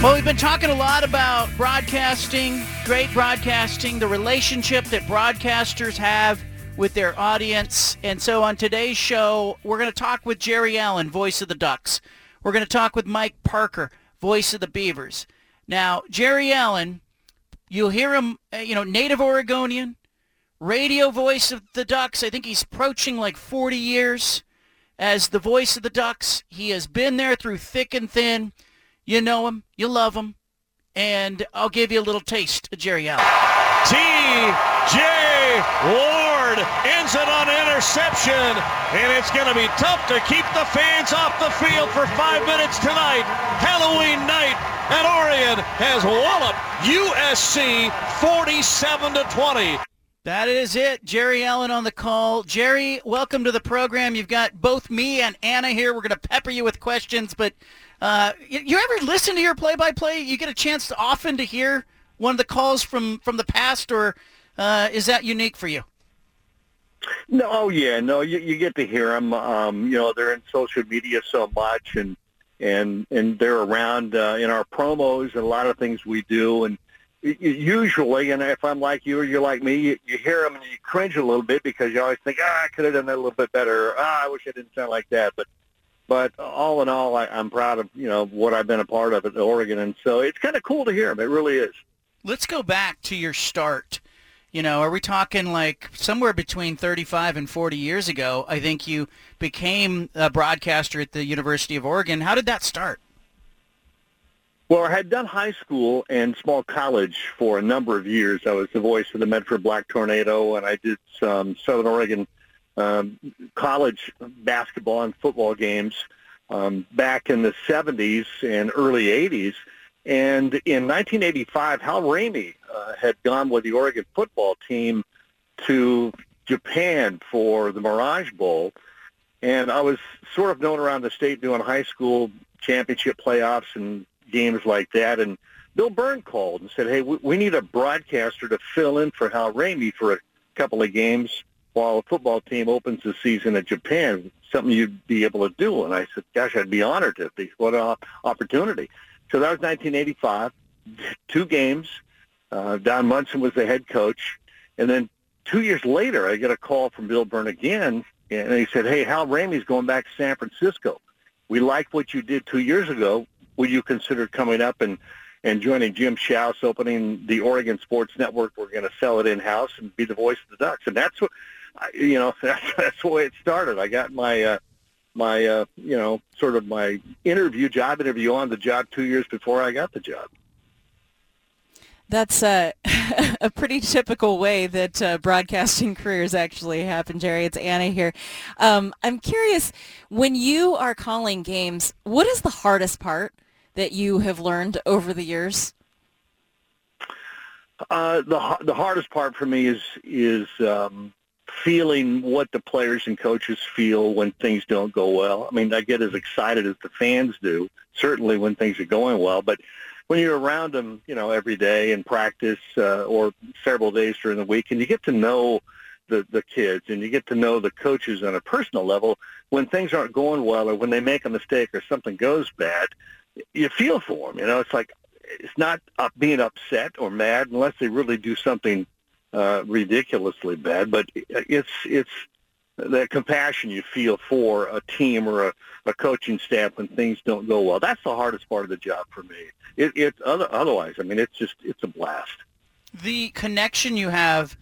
Well, we've been talking a lot about broadcasting, great broadcasting, the relationship that broadcasters have with their audience. And so on today's show, we're going to talk with Jerry Allen, voice of the Ducks. We're going to talk with Mike Parker, voice of the Beavers. Now, Jerry Allen, you'll hear him, uh, you know, native Oregonian, radio voice of the Ducks. I think he's approaching like 40 years as the voice of the Ducks. He has been there through thick and thin. You know him, you love him, and I'll give you a little taste of Jerry Allen. T.J. Ward ends it on interception, and it's going to be tough to keep the fans off the field for five minutes tonight. Halloween night, and Oregon has walloped USC 47 to 20. That is it. Jerry Allen on the call. Jerry, welcome to the program. You've got both me and Anna here. We're going to pepper you with questions, but uh, you, ever listen to your play-by-play? You get a chance to often to hear one of the calls from, from the past, or uh, is that unique for you? No, oh yeah, no, you, you get to hear them. Um, you know, they're in social media so much, and and and they're around uh, in our promos and a lot of things we do. And usually, and if I'm like you or you're like me, you, you hear them and you cringe a little bit because you always think, ah, I could have done that a little bit better. Ah, I wish I didn't sound like that. But but all in all, I, I'm proud of you know what I've been a part of at Oregon, and so it's kind of cool to hear them. It really is. Let's go back to your start. You know, are we talking like somewhere between 35 and 40 years ago? I think you became a broadcaster at the University of Oregon. How did that start? Well, I had done high school and small college for a number of years. I was the voice of the Medford Black Tornado, and I did some Southern Oregon um, college basketball and football games um, back in the 70s and early 80s. And in 1985, Hal Ramey uh, had gone with the Oregon football team to Japan for the Mirage Bowl. And I was sort of known around the state doing high school championship playoffs and games like that. And Bill Byrne called and said, hey, we, we need a broadcaster to fill in for Hal Ramey for a couple of games while a football team opens the season in Japan, something you'd be able to do. And I said, gosh, I'd be honored to be. What an opportunity. So that was 1985, two games. Uh, Don Munson was the head coach. And then two years later, I get a call from Bill Byrne again, and he said, hey, Hal Ramey's going back to San Francisco. We like what you did two years ago. Would you consider coming up and, and joining Jim Schaus, opening the Oregon Sports Network? We're going to sell it in-house and be the voice of the Ducks. And that's what, you know, that's, that's the way it started. I got my, uh, my, uh, you know, sort of my interview, job interview on the job two years before I got the job. That's uh, a pretty typical way that uh, broadcasting careers actually happen, Jerry. It's Anna here. Um, I'm curious, when you are calling games, what is the hardest part that you have learned over the years? Uh, the the hardest part for me is is um, feeling what the players and coaches feel when things don't go well. I mean, I get as excited as the fans do, certainly when things are going well, but when you're around them, you know, every day in practice uh, or several days during the week, and you get to know the the kids and you get to know the coaches on a personal level, when things aren't going well or when they make a mistake or something goes bad, you feel for them. You know, it's like it's not up being upset or mad unless they really do something uh, ridiculously bad, but it's it's the compassion you feel for a team or a, a coaching staff when things don't go well. That's the hardest part of the job for me. It, it other, otherwise, I mean, it's just it's a blast. The connection you have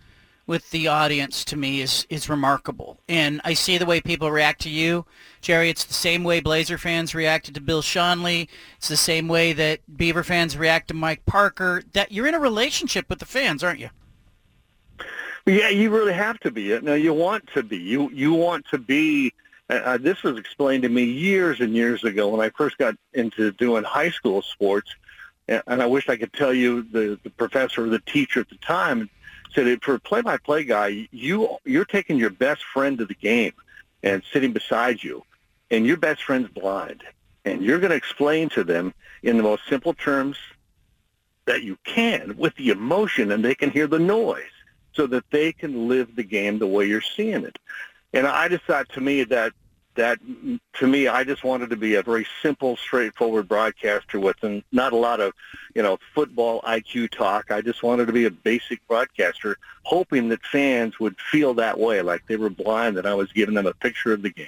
with the audience to me is is remarkable, and I see the way people react to you, Jerry. It's the same way Blazer fans reacted to Bill Schonely. It's the same way that Beaver fans react to Mike Parker. That you're in a relationship with the fans, aren't you? Yeah, you really have to be. No, you want to be. You you want to be Uh, this was explained to me years and years ago when I first got into doing high school sports, and, and I wish I could tell you the, the professor or the teacher at the time said, for a play-by-play guy, you you're taking your best friend to the game and sitting beside you, and your best friend's blind, and you're going to explain to them in the most simple terms that you can with the emotion, and they can hear the noise, so that they can live the game the way you're seeing it. And I just thought to me that that to me, I just wanted to be a very simple, straightforward broadcaster with not a lot of, you know, football IQ talk. I just wanted to be a basic broadcaster, hoping that fans would feel that way, like they were blind, that I was giving them a picture of the game.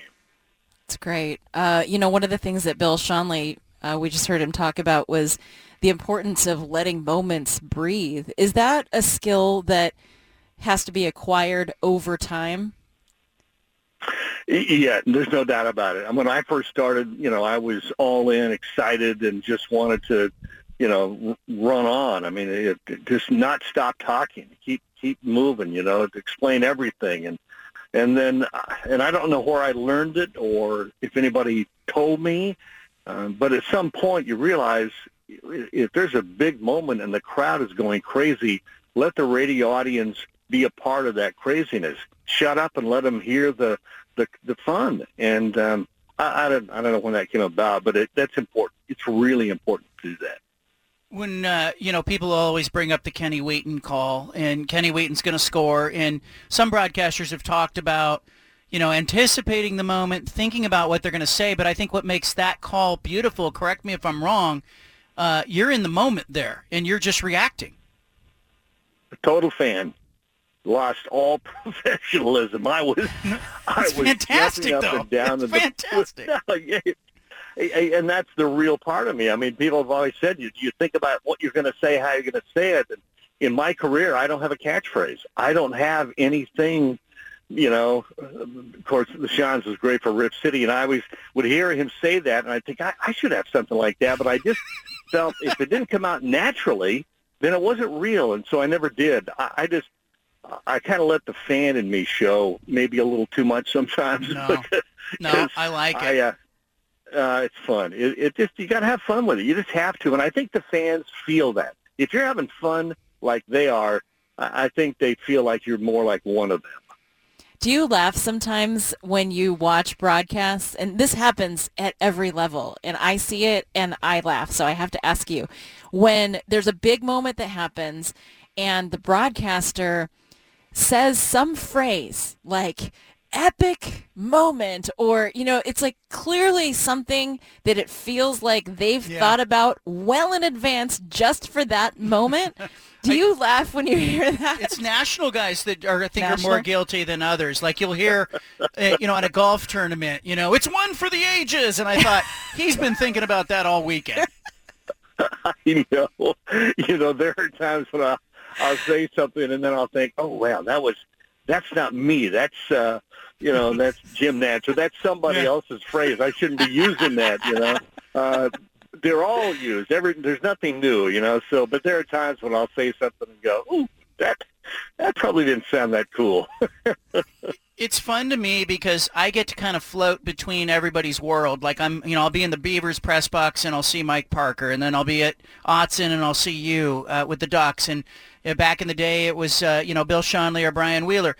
It's great. Uh, you know, one of the things that Bill Schonely, uh, we just heard him talk about, was the importance of letting moments breathe. Is that a skill that has to be acquired over time? Yeah, there's no doubt about it. When I first started, you know, I was all in, excited, and just wanted to, you know, run on. I mean, it, just not stop talking, keep keep moving, you know, explain everything, and and then and I don't know where I learned it or if anybody told me, um, but at some point you realize if there's a big moment and the crowd is going crazy, let the radio audience be a part of that craziness. Shut up and let them hear the the, the fun. And um, I, I don't I don't know when that came about, but it, that's important. It's really important to do that. When uh, you know people always bring up the Kenny Wheaton call, and Kenny Wheaton's going to score, and some broadcasters have talked about you know anticipating the moment, thinking about what they're going to say. But I think what makes that call beautiful, correct me if I'm wrong, uh, you're in the moment there, and you're just reacting. A total fan lost all professionalism. I was, I was fantastic, up though. and down. It's fantastic. The, and that's the real part of me. I mean, people have always said, "You you think about what you're going to say, how you're going to say it." And in my career, I don't have a catchphrase. I don't have anything. You know, of course, the Schonz was great for Rip City, and I always would hear him say that, and I think I, I should have something like that. But I just felt if it didn't come out naturally, then it wasn't real, and so I never did. I, I just I kind of let the fan in me show maybe a little too much sometimes. No, no I like it. I, uh, uh, it's fun. It, it just you got to have fun with it. You just have to, and I think the fans feel that. If you're having fun like they are, I think they feel like you're more like one of them. Do you laugh sometimes when you watch broadcasts? And this happens at every level, and I see it and I laugh. So I have to ask you, when there's a big moment that happens, and the broadcaster says some phrase like epic moment or you know it's like clearly something that it feels like they've yeah. thought about well in advance just for that moment do you I, laugh when you hear that it's national guys that are i think national? are more guilty than others like you'll hear uh, you know at a golf tournament you know it's one for the ages and i thought he's been thinking about that all weekend I know. You know, there are times when I I'll say something and then I'll think, oh wow, that was that's not me. That's uh, you know, that's Jim Nantz or that's somebody else's phrase. I shouldn't be using that. You know, uh, they're all used. Every there's nothing new. You know, so but there are times when I'll say something and go, ooh, that that probably didn't sound that cool. it's fun to me because I get to kind of float between everybody's world. Like I'm, you know, I'll be in the Beavers press box and I'll see Mike Parker, and then I'll be at Autzen and I'll see you uh, with the Ducks. And uh, back in the day, it was uh, you know Bill Schonely or Brian Wheeler.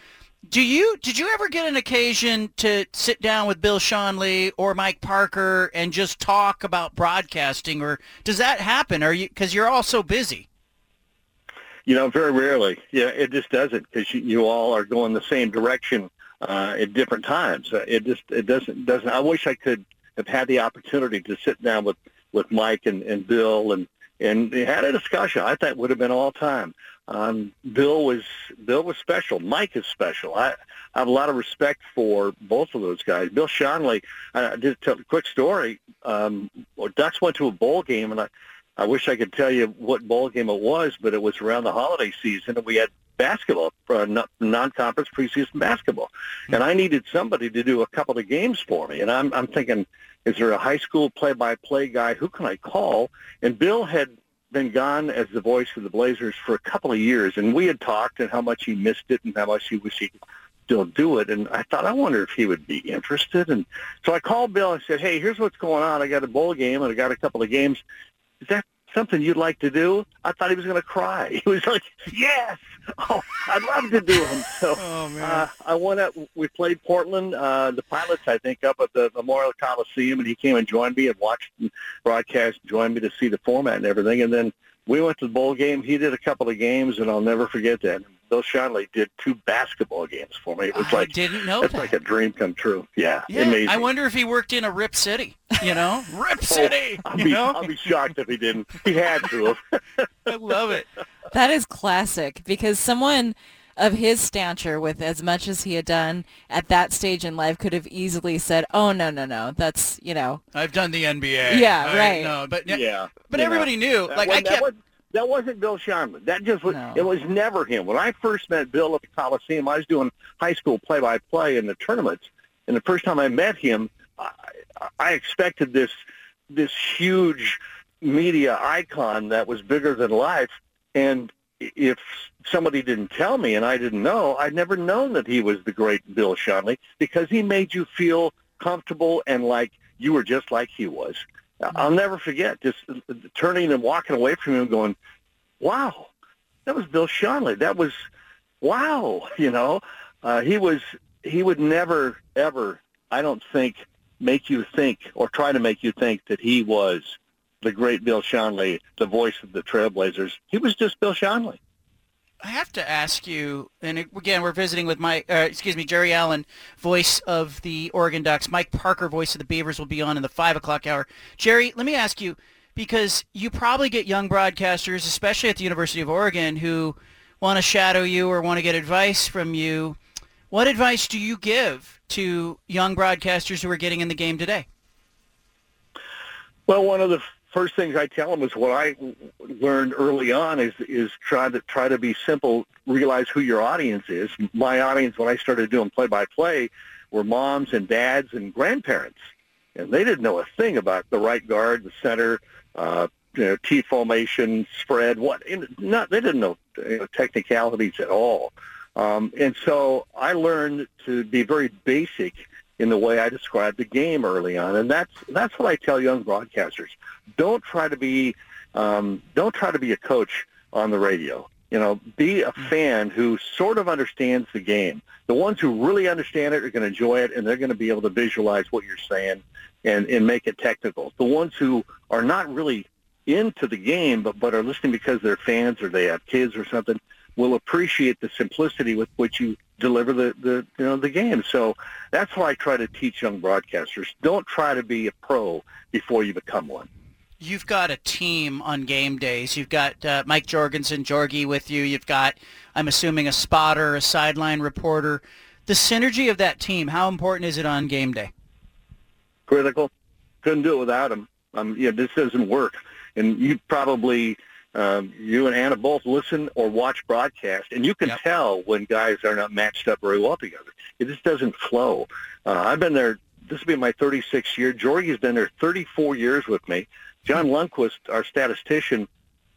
Do you did you ever get an occasion to sit down with Bill Schonely or Mike Parker and just talk about broadcasting, or does that happen? Are you because you're all so busy? You know, very rarely. Yeah, it just doesn't because you, you all are going the same direction uh, at different times. Uh, it just it doesn't doesn't. I wish I could have had the opportunity to sit down with with Mike and, and Bill and and had a discussion. I thought would have been all time. Um, Bill was Bill was special. Mike is special. I, I have a lot of respect for both of those guys. Bill Schonely, I just tell a quick story. Um, Ducks went to a bowl game, and I, I wish I could tell you what bowl game it was, but it was around the holiday season, and we had basketball, uh, non-conference preseason basketball, mm-hmm. and I needed somebody to do a couple of games for me. And I'm, I'm thinking, is there a high school play-by-play guy? Who can I call? And Bill had been gone as the voice of the Blazers for a couple of years, and we had talked and how much he missed it and how much he wished he still do it. And I thought, I wonder if he would be interested. And so I called Bill and said, hey, here's what's going on. I got a bowl game and I got a couple of games. Is that something you'd like to do? I thought he was going to cry. He was like, yes, oh, I'd love to do them. So Oh, man. uh, I went up. We played Portland, uh, the Pilots, I think, up at the Memorial Coliseum, and he came and joined me and watched the broadcast, joined me to see the format and everything. And then we went to the bowl game. He did a couple of games, and I'll never forget that. Bill Schonely did two basketball games for me. It was I like didn't know that's that. like a dream come true. Yeah, yeah, amazing. I wonder if he worked in a Rip City. You know, oh, Rip City. I'll you be, know, I'll be shocked if he didn't. He had to. I love it. That is classic because someone of his stature with as much as he had done at that stage in life could have easily said, "Oh no, no, no. That's, you know, I've done the NBA. Yeah, I right. no but yeah, but you know. everybody knew. Like I wasn't- that kept. That wasn't Bill Schonely. That just was. No. It was never him. When I first met Bill at the Coliseum, I was doing high school play-by-play in the tournaments, and the first time I met him, I, I expected this this huge media icon that was bigger than life, and if somebody didn't tell me and I didn't know, I'd never known that he was the great Bill Schonely because he made you feel comfortable and like you were just like he was. I'll never forget just turning and walking away from him going, wow, that was Bill Schonely. That was, wow, you know, uh, he was, he would never, ever, I don't think, make you think or try to make you think that he was the great Bill Schonely, the voice of the Trailblazers. He was just Bill Schonely. I have to ask you, and again, we're visiting with Mike, uh, excuse me, Jerry Allen, voice of the Oregon Ducks. Mike Parker, voice of the Beavers, will be on in the 5 o'clock hour. Jerry, let me ask you, because you probably get young broadcasters, especially at the University of Oregon, who want to shadow you or want to get advice from you. What advice do you give to young broadcasters who are getting in the game today? Well, one of the first things I tell them is what I learned early on is is try to try to be simple. Realize who your audience is. My audience when I started doing play by play were moms and dads and grandparents, and they didn't know a thing about the right guard, the center, uh, you know, T formation, spread. What? Not they didn't know, you know technicalities at all. Um, and so I learned to be very basic in the way I described the game early on, and that's that's what I tell young broadcasters. Don't try to be um, don't try to be a coach on the radio. You know, be a fan who sort of understands the game. The ones who really understand it are going to enjoy it, and they're going to be able to visualize what you're saying and and make it technical. The ones who are not really into the game, but but are listening because they're fans or they have kids or something, will appreciate the simplicity with which you deliver the, the you know the game. So that's why I try to teach young broadcasters. Don't try to be a pro before you become one. You've got a team on game days. You've got uh, Mike Jorgensen, Jorgie with you. You've got, I'm assuming, a spotter, a sideline reporter. The synergy of that team, how important is it on game day? Critical. Couldn't do it without them. Um, yeah, this doesn't work. And you probably, um, you and Anna both listen or watch broadcast, and you can Yep. tell when guys are not matched up very well together. It just doesn't flow. Uh, I've been there. This will be my 36th year. Jorgie's been there 34 years with me. John Lundquist, our statistician,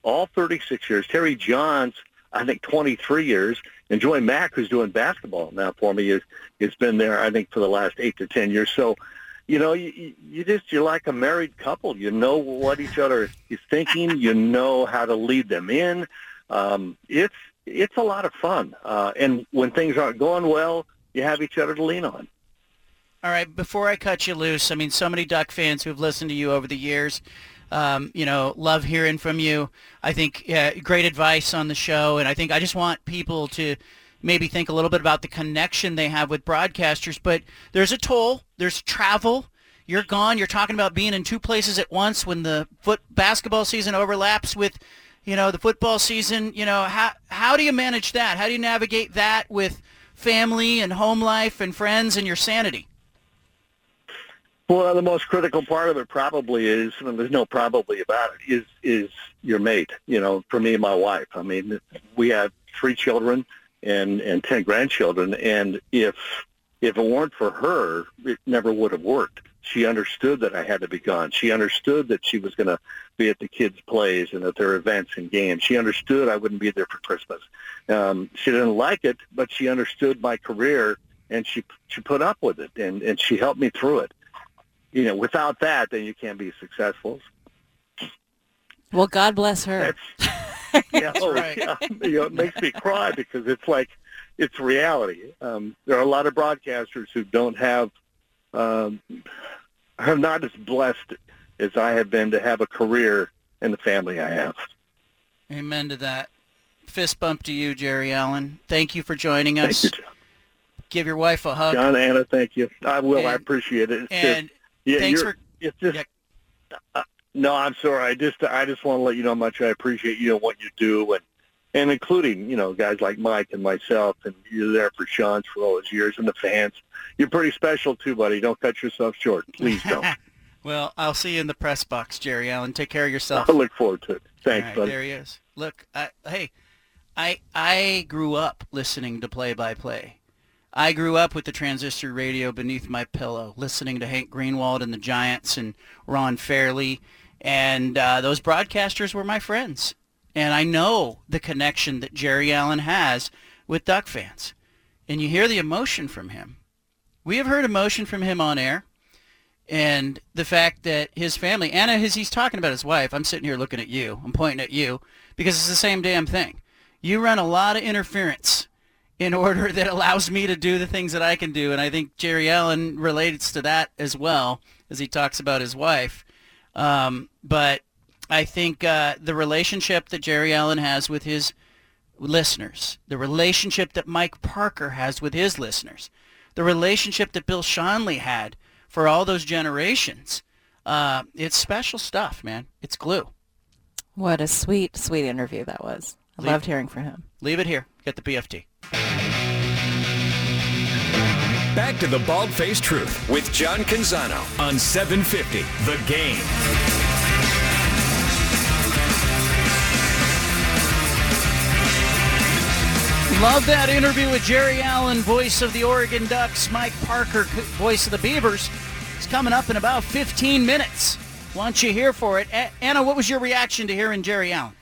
all 36 years. Terry Johns, I think 23 years. And Joy Mack, who's doing basketball now for me, is has been there, I think, for the last eight to 10 years. So, you know, you, you just, you're like a married couple. You know what each other is thinking. You know how to lead them in. Um, it's, it's a lot of fun. Uh, and when things aren't going well, you have each other to lean on. All right, before I cut you loose, I mean, so many Duck fans who've listened to you over the years, um, you know, love hearing from you. I think great advice on the show, and I think I just want people to maybe think a little bit about the connection they have with broadcasters. But there's a toll. There's travel. You're gone. You're talking about being in two places at once when the foot basketball season overlaps with, you know, the football season. You know, how how do you manage that? How do you navigate that with family and home life and friends and your sanity? Well, the most critical part of it probably is, and there's no probably about it, is is your mate. You know, for me and my wife. I mean, we have three children and and ten grandchildren, and if if it weren't for her, it never would have worked. she understood that I had to be gone. She understood that she was going to be at the kids' plays and at their events and games. She understood I wouldn't be there for Christmas. Um, she didn't like it, but she understood my career and she she put up with it and and she helped me through it. You know, without that, then you can't be successful. Well, God bless her. yeah, right. yeah, you know, it makes me cry because it's like it's reality. Um, there are a lot of broadcasters who don't have um, are not as blessed as I have been to have a career in the family I have. Amen to that. Fist bump to you, Jerry Allen. Thank you for joining us. Thank you, John. Give your wife a hug. John, Anna, thank you. I will. And, I appreciate it. It's and just, yeah, thanks for. It's just. Yeah. No, I'm sorry. I just I just want to let you know how much I appreciate you and what you do, and and including you know guys like Mike and myself, and you're there for Sean for all those years, and the fans. You're pretty special too, buddy. Don't cut yourself short. Please don't. well, I'll see you in the press box, Jerry Allen. Take care of yourself. I look forward to it. Thanks, right, buddy. There he is. Look, I, hey, I I grew up listening to play by play. I grew up with the transistor radio beneath my pillow, listening to Hank Greenwald and the Giants and Ron Fairly, and uh, those broadcasters were my friends. And I know the connection that Jerry Allen has with Duck fans. And you hear the emotion from him. We have heard emotion from him on air. And the fact that his family, Anna, as he's talking about his wife, I'm sitting here looking at you. I'm pointing at you because it's the same damn thing. You run a lot of interference in order that allows me to do the things that I can do. And I think Jerry Allen relates to that as well as he talks about his wife. Um, but I think uh, the relationship that Jerry Allen has with his listeners, the relationship that Mike Parker has with his listeners, the relationship that Bill Schonely had for all those generations, uh, it's special stuff, man. It's glue. What a sweet, sweet interview that was. I Leave- loved hearing from him. Leave it here. Get the BFT. Back to the Bald Faced Truth with John Canzano on 750 The Game. Love that interview with Jerry Allen, voice of the Oregon Ducks. Mike Parker, voice of the Beavers. It's coming up in about 15 minutes. Want you here for it. Anna, what was your reaction to hearing Jerry Allen?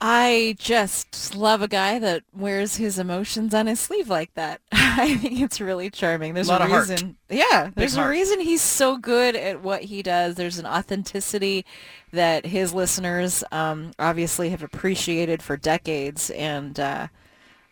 I just love a guy that wears his emotions on his sleeve like that. I think it's really charming. There's Lot a of heart. reason. Yeah, there's a heart. reason he's so good at what he does. There's an authenticity that his listeners um, obviously have appreciated for decades, and uh,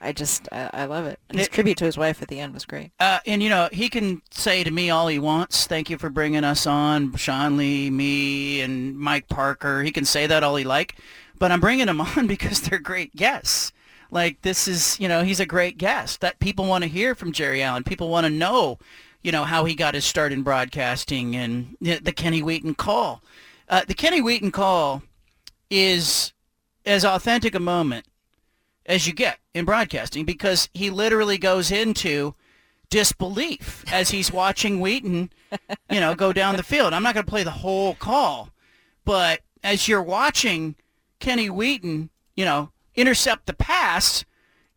I just I, I love it. His It- tribute to his wife at the end was great. Uh, and, you know, he can say to me all he wants, thank you for bringing us on, Schonely, me, and Mike Parker. He can say that all he like, but I'm bringing them on because they're great guests. Like, this is, you know, he's a great guest that people want to hear from Jerry Allen. People want to know, you know, how he got his start in broadcasting and the the Kenny Wheaton call. Uh, the Kenny Wheaton call is as authentic a moment as you get in broadcasting because he literally goes into disbelief as he's watching Wheaton, you know, go down the field. I'm not going to play the whole call, but as you're watching Kenny Wheaton, you know, intercept the pass,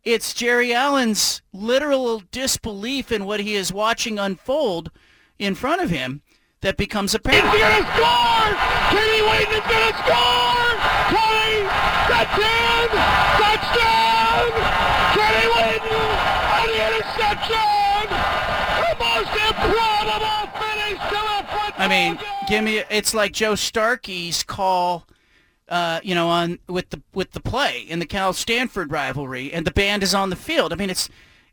it's Jerry Allen's literal disbelief in what he is watching unfold in front of him that becomes apparent. He's gonna score! Kenny Wheaton is gonna score! 20! That's in! Touchdown! Kenny Wheaton on the interception! The most improbable finish to a football I mean, give me it's like Joe Starkey's call uh, you know, on with the with the play in the Cal Stanford rivalry and the band is on the field. I mean, it's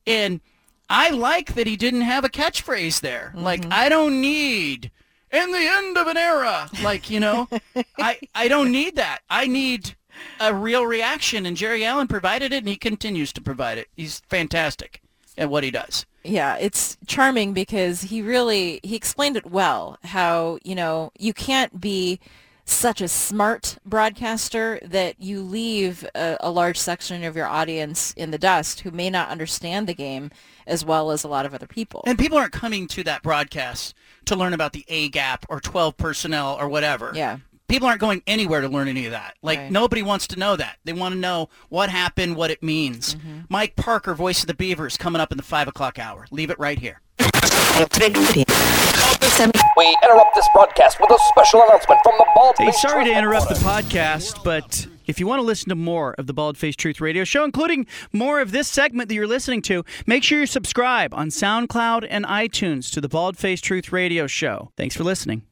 and I like that he didn't have a catchphrase there. Like I don't need in the end of an era. Like, you know, I I don't need that. I need a real reaction and Jerry Allen provided it and he continues to provide it. He's fantastic at what he does. Yeah, it's charming because he really he explained it well how, you know, you can't be such a smart broadcaster that you leave a, a large section of your audience in the dust who may not understand the game as well as a lot of other people. And people aren't coming to that broadcast to learn about the A gap or 12 personnel or whatever. Yeah. People aren't going anywhere to learn any of that. Like Right. nobody wants to know that. They want to know what happened, what it means. Mm-hmm. Mike Parker, voice of the Beavers, coming up in the five o'clock hour. Leave it right here. We interrupt this broadcast with a special announcement from the Bald Hey, sorry to interrupt the podcast, but if you want to listen to more of the Bald Face Truth Radio Show, including more of this segment that you're listening to, make sure you subscribe on SoundCloud and iTunes to the Bald Face Truth Radio Show. Thanks for listening.